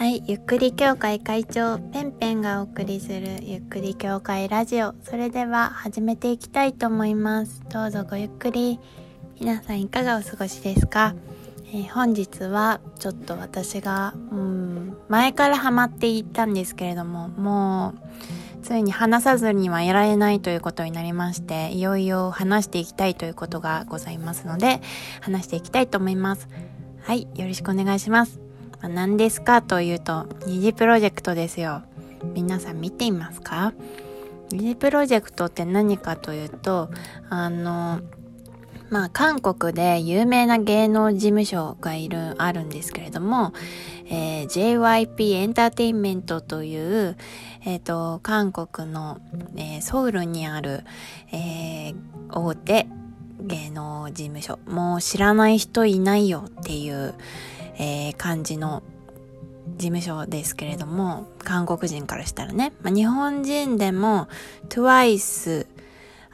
はい、ゆっくり協会会長ペンペンがお送りするゆっくり協会ラジオ。それでは始めていきたいと思います。どうぞごゆっくり。皆さんいかがお過ごしですか、えー本日はちょっと私が、うん、前からハマっていったんですけれども、もう、ついに話さずにはいられないということになりまして、いよいよ話していきたいということがございますので、話していきたいと思います。はい、よろしくお願いします。まあ、何ですか？というと、二次プロジェクトですよ。皆さん見ていますか？二次プロジェクトって何かというと、あの、まあ、韓国で有名な芸能事務所がいる、あるんですけれども、えー JYP エンターテインメントという、えっ、と、韓国の、えーソウルにある、え大手芸能事務所。もう知らない人いないよっていう、えー感じの事務所ですけれども、韓国人からしたらね。まあ、日本人でも TWICE、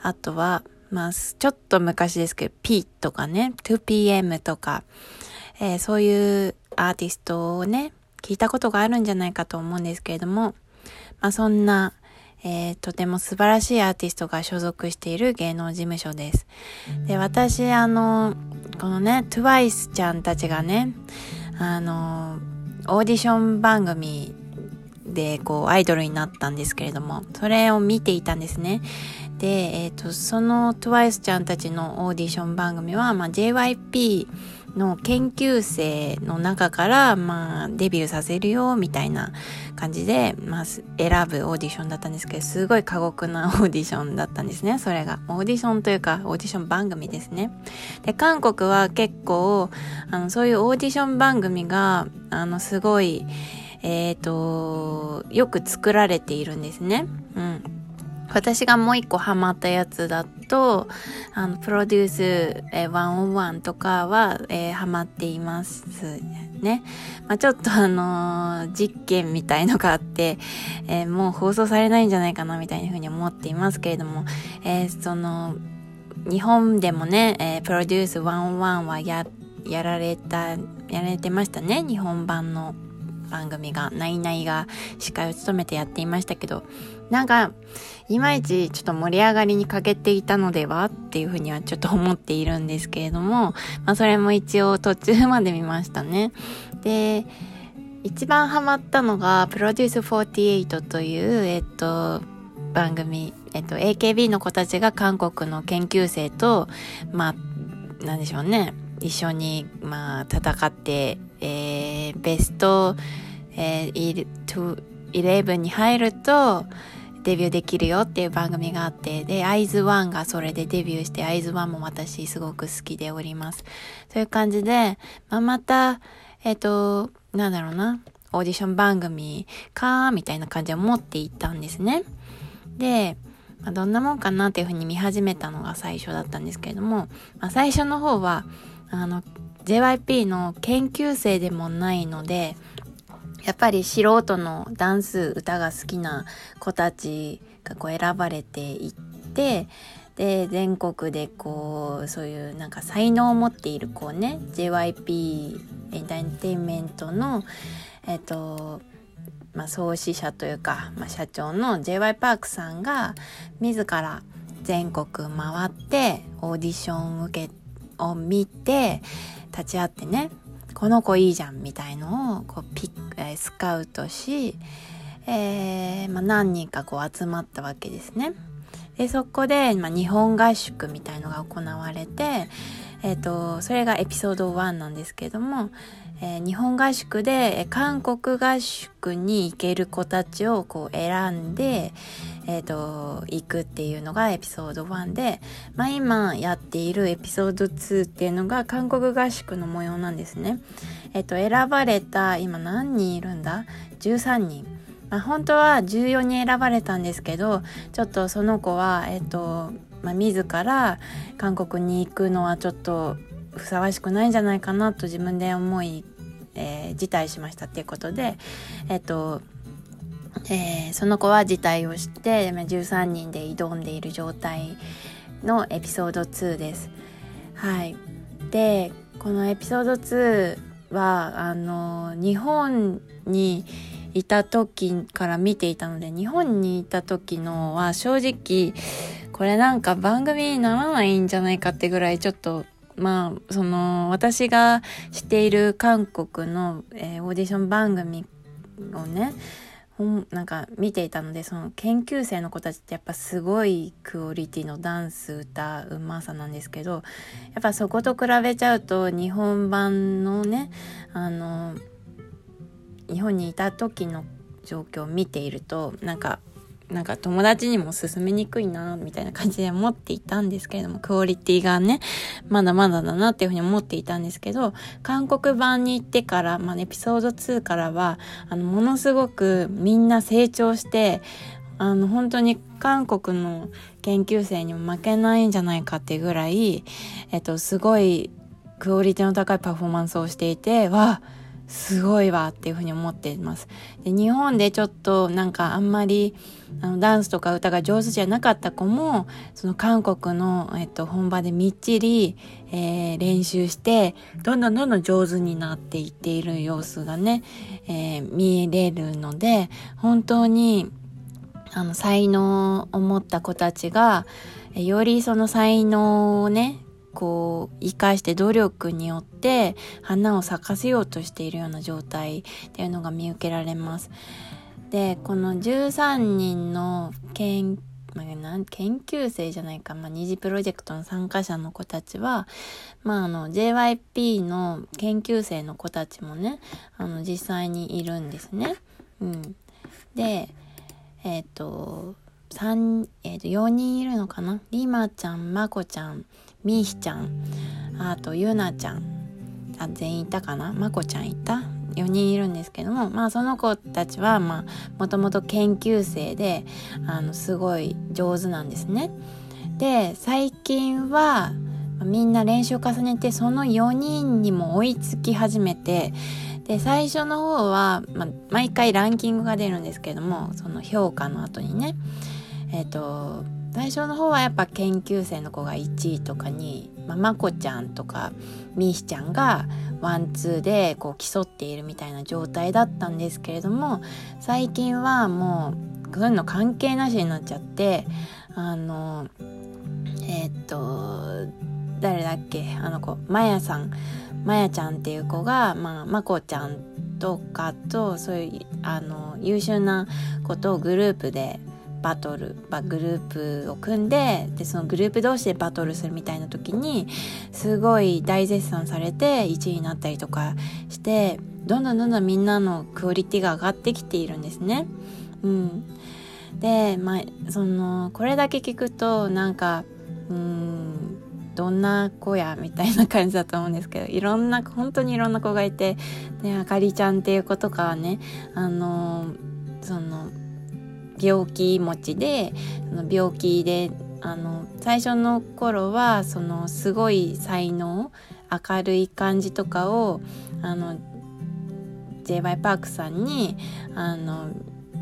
あとは、まあ、ちょっと昔ですけど、P とかね、2PM とか、えーそういうアーティストをね、聞いたことがあるんじゃないかと思うんですけれども、まあ、そんな、えーとても素晴らしいアーティストが所属している芸能事務所です。で、私、あの、このね、TWICE ちゃんたちがね、あの、オーディション番組で、こう、アイドルになったんですけれども、それを見ていたんですね。で、えっ、と、その TWICE ちゃんたちのオーディション番組は、まあ、JYP の研究生の中から、まあ、デビューさせるよ、みたいな感じで、まあ、選ぶオーディションだったんですけど、すごい過酷な オーディションだったんですね、それが。オーディションというか、オーディション番組ですね。で、韓国は結構、あの、そういうオーディション番組が、あの、すごい、えっ、と、よく作られているんですね。うん。私がもう一個ハマったやつだと、あの、プロデュース、えー、101とかは、えーハマっていますね。まあ、ちょっとあのー実験みたいのがあって、えーもう放送されないんじゃないかなみたいな風に思っていますけれども、えーその、日本でもね、えプロデュース101はや、やられた、やられてましたね。日本版の番組が、ナイナイが司会を務めてやっていましたけど、なんか、いまいちちょっと盛り上がりに欠けていたのではっていうふうにはちょっと思っているんですけれども、まあそれも一応途中まで見ましたね。で、一番ハマったのが、プロデュース48という、えっと、番組、えっと、AKB の子たちが韓国の研究生と、まあ、なんでしょうね、一緒に、まあ、戦って、えー、ベスト、えー、イト11に入ると、デビューできるよっていう番組があって、で、アイズワンがそれでデビューして、アイズワンも私すごく好きでおります。そういう感じで、まあ、また、えっ、と、なんだろうな、オーディション番組か、みたいな感じで思っていったんですね。で、まあ、どんなもんかなっていうふうに見始めたのが最初だったんですけれども、まあ、最初の方は、あの、JYP の研究生でもないので、やっぱり素人のダンス歌が好きな子たちがこう選ばれていってで全国でこうそういうなんか才能を持っている子ね JYP エンターテインメントのえっとまあ創始者というか、まあ、社長の j y パークさんが自ら全国回ってオーディション受けを見て立ち会ってねこの子いいじゃんみたいのをこうピック、えースカウトし、えーまあ、何人かこう集まったわけですね。でそこで、まあ、日本合宿みたいのが行われて、えっとそれがエピソード1なんですけども、えー日本合宿で韓国合宿に行ける子たちをこう選んで、えっと行くっていうのがエピソード1で、まあ、今やっているエピソード2っていうのが韓国合宿の模様なんですね。えっと選ばれた今何人いるんだ ?13 人。まあ、本当は14人選ばれたんですけどちょっとその子は、えっとまあ、自ら韓国に行くのはちょっとふさわしくないんじゃないかなと自分で思い、えー辞退しましたっていうことで、えっとえーその子は辞退をして13人で挑んでいる状態のエピソード2です。はい、でこのエピソード2はあの日本にいた時から見ていたので日本にいた時のは正直これなんか番組にならないんじゃないかってぐらいちょっとまあその私が知っている韓国の、えー、オーディション番組をねなんか見ていたのでその研究生の子たちってやっぱすごいクオリティのダンス歌うまさなんですけどやっぱそこと比べちゃうと日本版のねあの日本にいた時の状況を見ているとなんかなんか友達にも勧めにくいな、みたいな感じで思っていたんですけれども、クオリティがね、まだまだだなっていうふうに思っていたんですけど、韓国版に行ってから、まあ、エピソード2からは、あの、ものすごくみんな成長して、あの、本当に韓国の研究生にも負けないんじゃないかっていうぐらい、えっと、すごいクオリティの高いパフォーマンスをしていて、わ、すごいわっていうふうに思っています。で日本でちょっとなんかあんまりあのダンスとか歌が上手じゃなかった子もその韓国の、えっと、本場でみっちり、えー、練習してどんどんどんどん上手になっていっている様子がね、えー、見れるので本当にあの才能を持った子たちがよりその才能をねこう、生かして努力によって花を咲かせようとしているような状態っていうのが見受けられます。で、この13人の研まあ、研究生じゃないか、まあ、二次プロジェクトの参加者の子たちは、まあ、あの、JYP の研究生の子たちもね、あの、実際にいるんですね。うん。で、えっ、と、三、え、ー、と、4人いるのかな？リマちゃん、まこちゃん、みーひちゃんあとゆなちゃん。あ全員いたかな？まこちゃんいた？4人いるんですけどもまあその子たちはもともと研究生であのすごい上手なんですね。で最近はみんな練習重ねてその4人にも追いつき始めてで最初の方は、ま毎回ランキングが出るんですけどもその評価の後にね。えっ、ー、と最初の方はやっぱ研究生の子が1位とかに、ま、まこちゃんとかみーしちゃんがワンツーでこう競っているみたいな状態だったんですけれども最近はもうそういうの関係なしになっちゃってあのえー、っと誰だっけあの子まやさん。まやちゃんっていう子がまあまこちゃんとかとそういうあの優秀な子とグループでバトル、まグループを組んででそのグループ同士でバトルするみたいな時にすごい大絶賛されて1位になったりとかしてどんどんどんどんみんなのクオリティが上がってきているんですね。うん、で、まあ、そのこれだけ聞くとなんかうんどんな子やみたいな感じだと思うんですけどいろんな本当にいろんな子がいてであかりちゃんっていう子とかはねあのその病気持ちで病気であの最初の頃はそのすごい才能明るい感じとかをあの j y パークさんにあの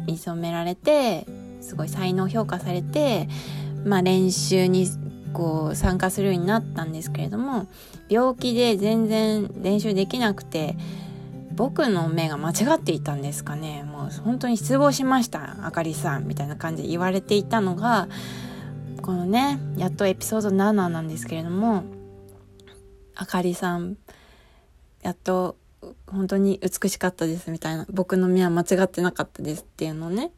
見初められてすごい才能評価されて、まあ、練習にこう参加するようになったんですけれども病気で全然練習できなくて僕の目が間違っていたんですかね。もう本当に失望しましたあかりさんみたいな感じで言われていたのがこのねやっとエピソード7なんですけれどもあかりさんやっと本当に美しかったですみたいな僕の目は間違ってなかったですっていうのをね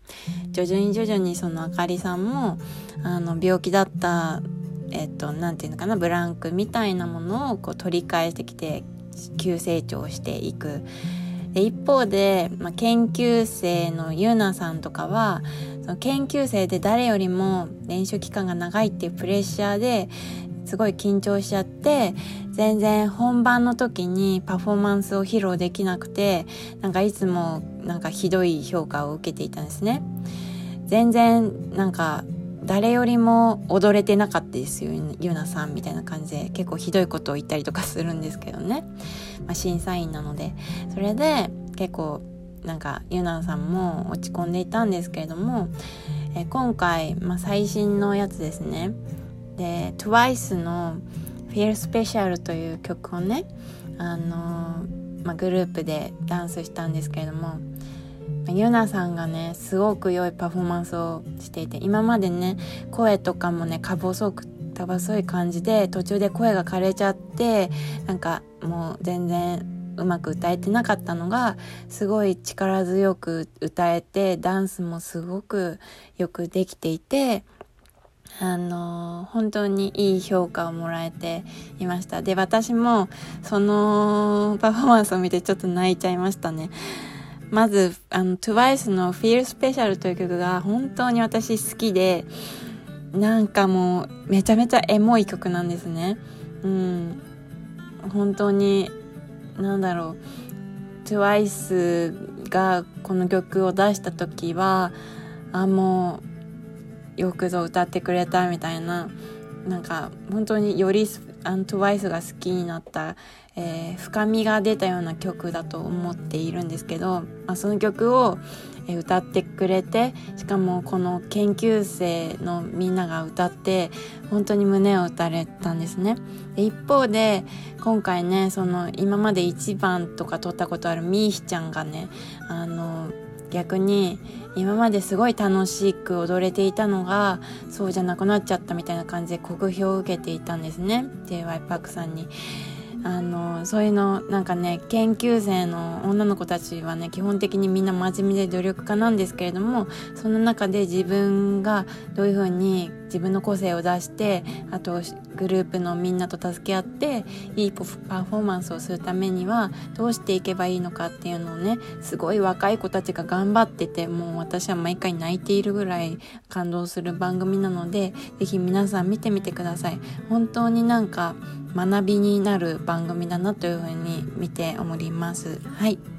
徐々に徐々にそのあかりさんもあの病気だったえっと何て言うのかなブランクみたいなものをこう取り返してきて急成長していく。で一方で、まあ、研究生のゆうなさんとかはその研究生で誰よりも練習期間が長いっていうプレッシャーですごい緊張しちゃって全然本番の時にパフォーマンスを披露できなくてなんかいつもなんかひどい評価を受けていたんですね全然なんか誰よりも踊れてなかったですよゆなさんみたいな感じで結構ひどいことを言ったりとかするんですけどね、まあ、審査員なので。それで結構なんかゆなさんも落ち込んでいたんですけれども、え今回、まあ、最新のやつですね。で TWICE の「Feel Special」という曲をねあのまあ、グループでダンスしたんですけれどもユナさんがねすごく良いパフォーマンスをしていて今までね声とかもねか細くか細い感じで途中で声が枯れちゃってなんかもう全然うまく歌えてなかったのがすごい力強く歌えてダンスもすごくよくできていてあの本当にいい評価をもらえていました。で私もそのパフォーマンスを見てちょっと泣いちゃいましたね。まずあの TWICE の Feel Special という曲が本当に私好きでなんかもうめちゃめちゃエモい曲なんですね。うん。本当になんだろう。TWICE がこの曲を出した時はあもうよくぞ歌ってくれたみたいな。なんか本当によりあの TWICE が好きになった、えー、深みが出たような曲だと思っているんですけど、まあ、その曲を歌ってくれてしかもこの研究生のみんなが歌って本当に胸を打たれたんですね。で一方で今回ねその今まで1番とか取ったことあるみーひちゃんがねあの逆に今まですごい楽しく踊れていたのがそうじゃなくなっちゃったみたいな感じで酷評を受けていたんですね j y パークさんに。あのそういうのなんかね研究生の女の子たちはね基本的にみんな真面目で努力家なんですけれどもその中で自分がどういうふうに自分の個性を出してあとグループのみんなと助け合っていいパフォーマンスをするためにはどうしていけばいいのかっていうのをねすごい若い子たちが頑張っててもう私は毎回泣いているぐらい感動する番組なので是非皆さん見てみてください。本当になんか学びになる番組だなというふうに見ております。はい。